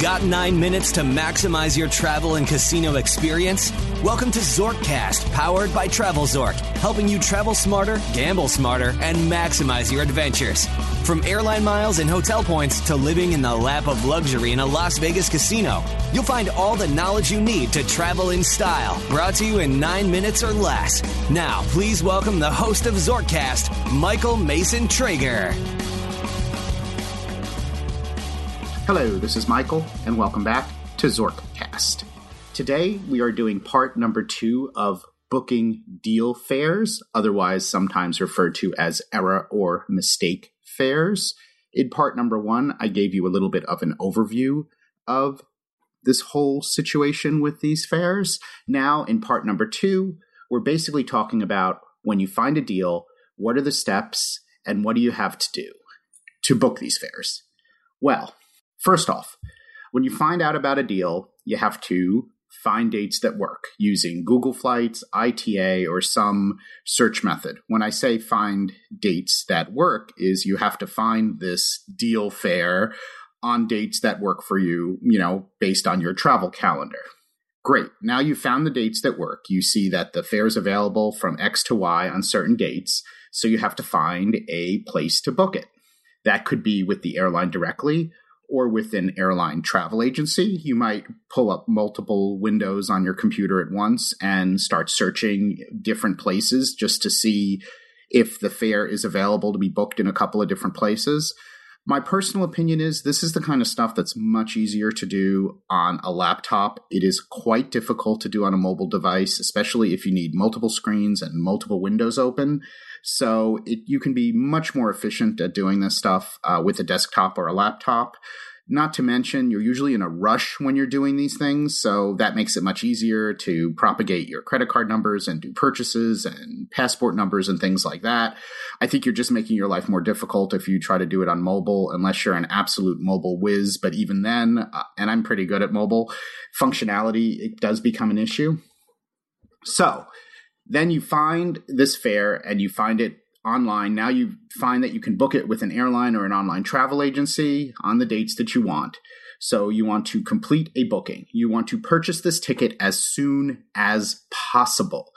Got nine minutes to maximize your travel and casino experience? Welcome to Zorkcast, powered by TravelZork, helping you travel smarter, gamble smarter, and maximize your adventures. From airline miles and hotel points to living in the lap of luxury in a Las Vegas casino, you'll find all the knowledge you need to travel in style. Brought to you in nine minutes or less. Now, please welcome the host of Zorkcast, Michael Mason Traeger. Hello, this is Michael, and welcome back to Zorkcast. Today, we are doing part number two of booking deal fares, otherwise sometimes referred to as error or mistake fares. In part number one, I gave you a little bit of an overview of this whole situation with these fares. Now, in part number two, we're basically talking about when you find a deal, what are the steps, and what do you have to do to book these fares? Well, First off, when you find out about a deal, you have to find dates that work using Google Flights, ITA, or some search method. When I say find dates that work, is you have to find this deal fare on dates that work for you, you know, based on your travel calendar. Great. Now you found the dates that work. You see that the fare is available from X to Y on certain dates. So you have to find a place to book it. That could be with the airline directly, or with an airline travel agency. You might pull up multiple windows on your computer at once and start searching different places just to see if the fare is available to be booked in a couple of different places. My personal opinion is this is the kind of stuff that's much easier to do on a laptop. It is quite difficult to do on a mobile device, especially if you need multiple screens and multiple windows open. So it, you can be much more efficient at doing this stuff uh, with a desktop or a laptop. Not to mention, you're usually in a rush when you're doing these things, so that makes it much easier to propagate your credit card numbers and do purchases and passport numbers and things like that. I think you're just making your life more difficult if you try to do it on mobile, unless you're an absolute mobile whiz. But even then, uh, and I'm pretty good at mobile functionality, it does become an issue. So, then you find this fare and you find it online. Now you find that you can book it with an airline or an online travel agency on the dates that you want. So you want to complete a booking. You want to purchase this ticket as soon as possible.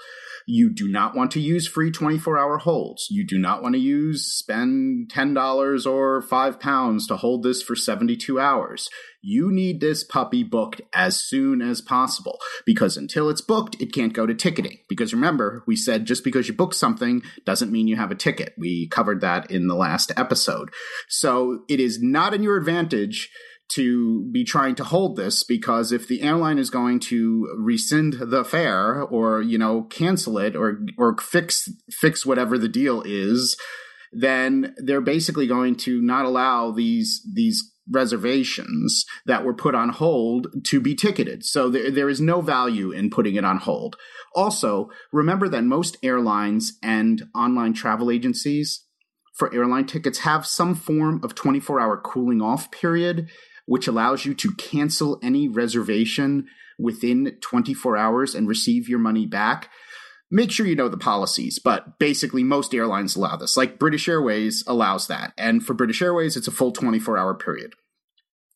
You do not want to use free 24 hour holds. You do not want to use spend $10 or 5 pounds to hold this for 72 hours. You need this puppy booked as soon as possible because until it's booked, it can't go to ticketing. Because remember, we said just because you book something doesn't mean you have a ticket. We covered that in the last episode. So it is not in your advantage to be trying to hold this because if the airline is going to rescind the fare or you know cancel it or or fix fix whatever the deal is then they're basically going to not allow these these reservations that were put on hold to be ticketed. So there, there is no value in putting it on hold. Also, remember that most airlines and online travel agencies for airline tickets have some form of 24 hour cooling off period which allows you to cancel any reservation within 24 hours and receive your money back. Make sure you know the policies, but basically most airlines allow this. Like British Airways allows that. And for British Airways, it's a full 24 hour period.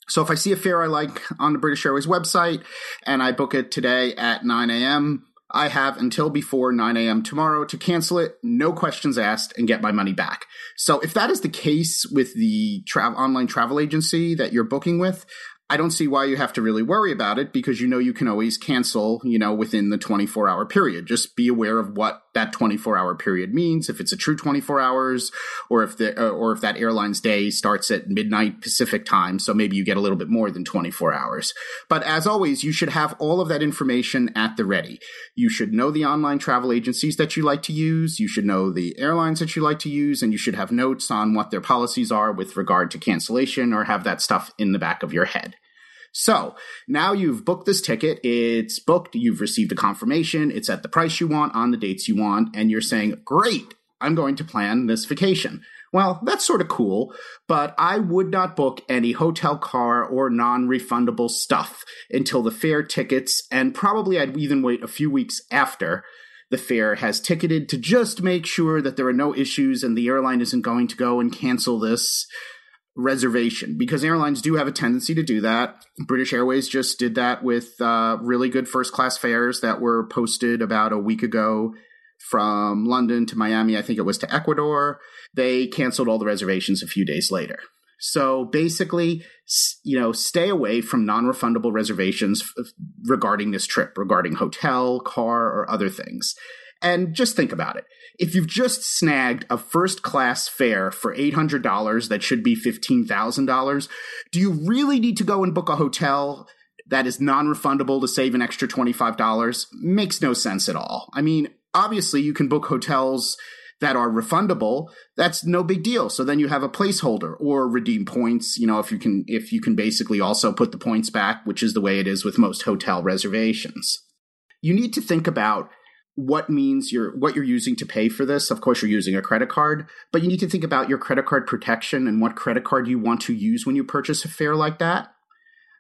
So if I see a fare I like on the British Airways website and I book it today at 9 a.m., I have until before 9 a.m. tomorrow to cancel it, no questions asked, and get my money back. So if that is the case with the tra- online travel agency that you're booking with, I don't see why you have to really worry about it because you know you can always cancel, you know, within the 24 hour period. Just be aware of what that 24 hour period means. If it's a true 24 hours or if the, uh, or if that airline's day starts at midnight Pacific time. So maybe you get a little bit more than 24 hours. But as always, you should have all of that information at the ready. You should know the online travel agencies that you like to use. You should know the airlines that you like to use and you should have notes on what their policies are with regard to cancellation or have that stuff in the back of your head. So now you've booked this ticket. It's booked. You've received a confirmation. It's at the price you want on the dates you want. And you're saying, great, I'm going to plan this vacation. Well, that's sort of cool, but I would not book any hotel car or non refundable stuff until the fare tickets, and probably I'd even wait a few weeks after the fare has ticketed to just make sure that there are no issues and the airline isn't going to go and cancel this reservation because airlines do have a tendency to do that. British Airways just did that with uh, really good first class fares that were posted about a week ago from London to Miami. I think it was to Ecuador. They canceled all the reservations a few days later. So basically, you know, stay away from non refundable reservations regarding this trip, regarding hotel, car, or other things. And just think about it. If you've just snagged a first class fare for $800 that should be $15,000, do you really need to go and book a hotel that is non refundable to save an extra $25? Makes no sense at all. I mean, obviously, you can book hotels that are refundable that's no big deal so then you have a placeholder or redeem points you know if you can if you can basically also put the points back which is the way it is with most hotel reservations you need to think about what means you're what you're using to pay for this. Of course, you're using a credit card, but you need to think about your credit card protection and what credit card you want to use when you purchase a fare like that.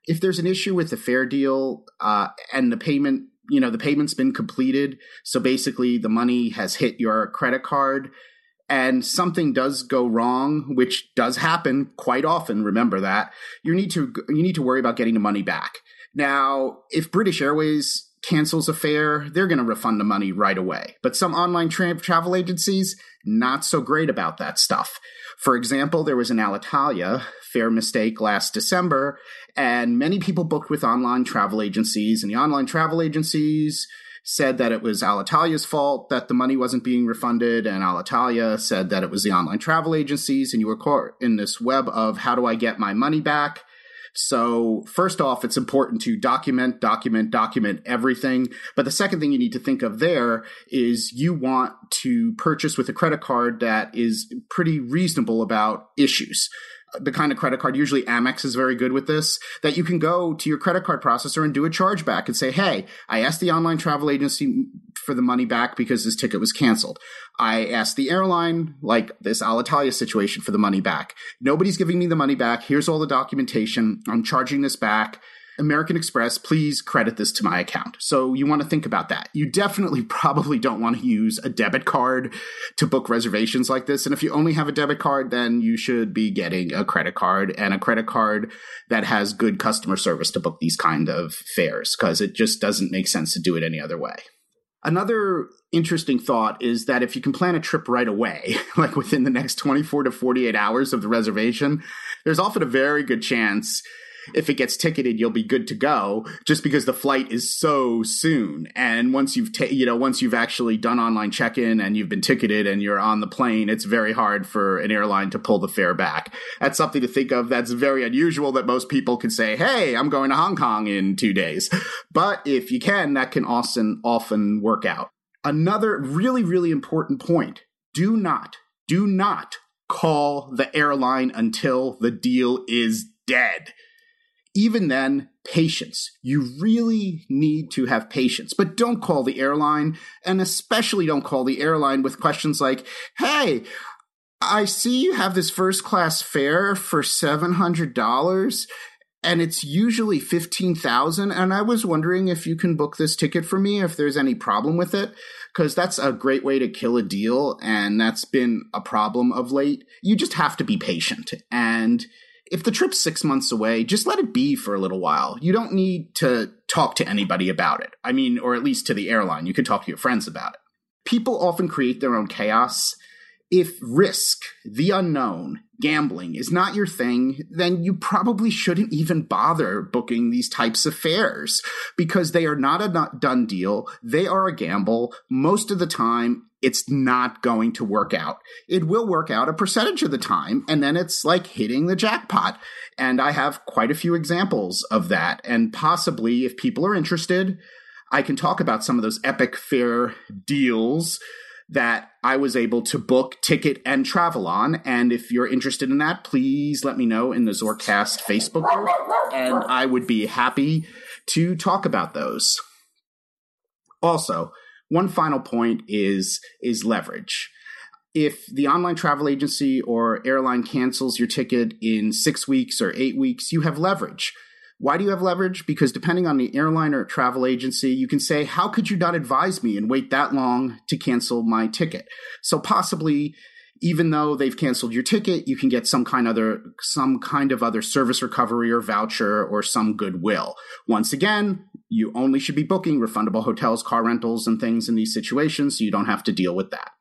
If there's an issue with the fare deal uh, and the payment, you know, the payment's been completed, so basically the money has hit your credit card, and something does go wrong, which does happen quite often. Remember that you need to you need to worry about getting the money back. Now, if British Airways cancels a fare, they're going to refund the money right away. But some online tra- travel agencies, not so great about that stuff. For example, there was an Alitalia fare mistake last December, and many people booked with online travel agencies, and the online travel agencies said that it was Alitalia's fault that the money wasn't being refunded, and Alitalia said that it was the online travel agencies, and you were caught in this web of how do I get my money back? So, first off, it's important to document, document, document everything. But the second thing you need to think of there is you want to purchase with a credit card that is pretty reasonable about issues the kind of credit card, usually Amex is very good with this, that you can go to your credit card processor and do a chargeback and say, Hey, I asked the online travel agency for the money back because this ticket was canceled. I asked the airline, like this Alitalia situation, for the money back. Nobody's giving me the money back. Here's all the documentation. I'm charging this back. American Express, please credit this to my account. So you want to think about that. You definitely probably don't want to use a debit card to book reservations like this. And if you only have a debit card, then you should be getting a credit card and a credit card that has good customer service to book these kind of fares because it just doesn't make sense to do it any other way. Another interesting thought is that if you can plan a trip right away, like within the next 24 to 48 hours of the reservation, there's often a very good chance if it gets ticketed, you'll be good to go just because the flight is so soon. And once you've, ta- you know, once you've actually done online check in and you've been ticketed and you're on the plane, it's very hard for an airline to pull the fare back. That's something to think of. That's very unusual that most people can say, Hey, I'm going to Hong Kong in two days. But if you can, that can often, often work out. Another really, really important point. Do not, do not call the airline until the deal is dead even then, patience. You really need to have patience, but don't call the airline, and especially don't call the airline with questions like, Hey, I see you have this first class fare for $700 and it's usually 15,000 and I was wondering if you can book this ticket for me if there's any problem with it because that's a great way to kill a deal and that's been a problem of late. You just have to be patient and if the trip's six months away, just let it be for a little while. You don't need to talk to anybody about it. I mean, or at least to the airline. You could talk to your friends about it. People often create their own chaos. If risk, the unknown, gambling is not your thing, then you probably shouldn't even bother booking these types of fares because they are not a done deal. They are a gamble. Most of the time, it's not going to work out. It will work out a percentage of the time, and then it's like hitting the jackpot. And I have quite a few examples of that. And possibly, if people are interested, I can talk about some of those epic fare deals that I was able to book, ticket, and travel on. And if you're interested in that, please let me know in the Zorkcast Facebook group, and I would be happy to talk about those. Also, one final point is is leverage. If the online travel agency or airline cancels your ticket in six weeks or eight weeks, you have leverage. Why do you have leverage? Because depending on the airline or travel agency, you can say, How could you not advise me and wait that long to cancel my ticket? So possibly even though they've canceled your ticket, you can get some kind other some kind of other service recovery or voucher or some goodwill. Once again, you only should be booking refundable hotels, car rentals, and things in these situations, so you don't have to deal with that.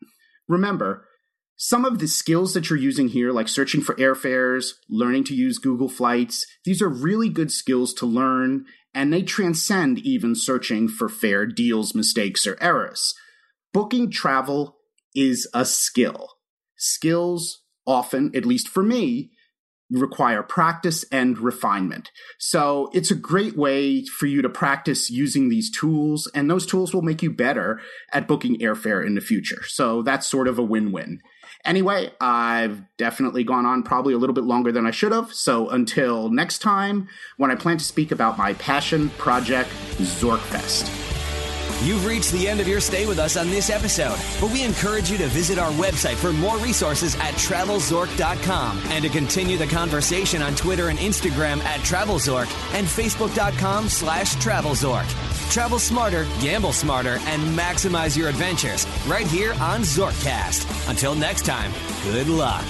Remember, some of the skills that you're using here, like searching for airfares, learning to use Google Flights, these are really good skills to learn, and they transcend even searching for fare deals, mistakes, or errors. Booking travel is a skill. Skills often, at least for me, require practice and refinement. So it's a great way for you to practice using these tools, and those tools will make you better at booking airfare in the future. So that's sort of a win win. Anyway, I've definitely gone on probably a little bit longer than I should have. So until next time, when I plan to speak about my passion project, Zorkfest. You've reached the end of your stay with us on this episode, but we encourage you to visit our website for more resources at travelzork.com and to continue the conversation on Twitter and Instagram at travelzork and facebook.com slash travelzork. Travel smarter, gamble smarter, and maximize your adventures right here on Zorkcast. Until next time, good luck.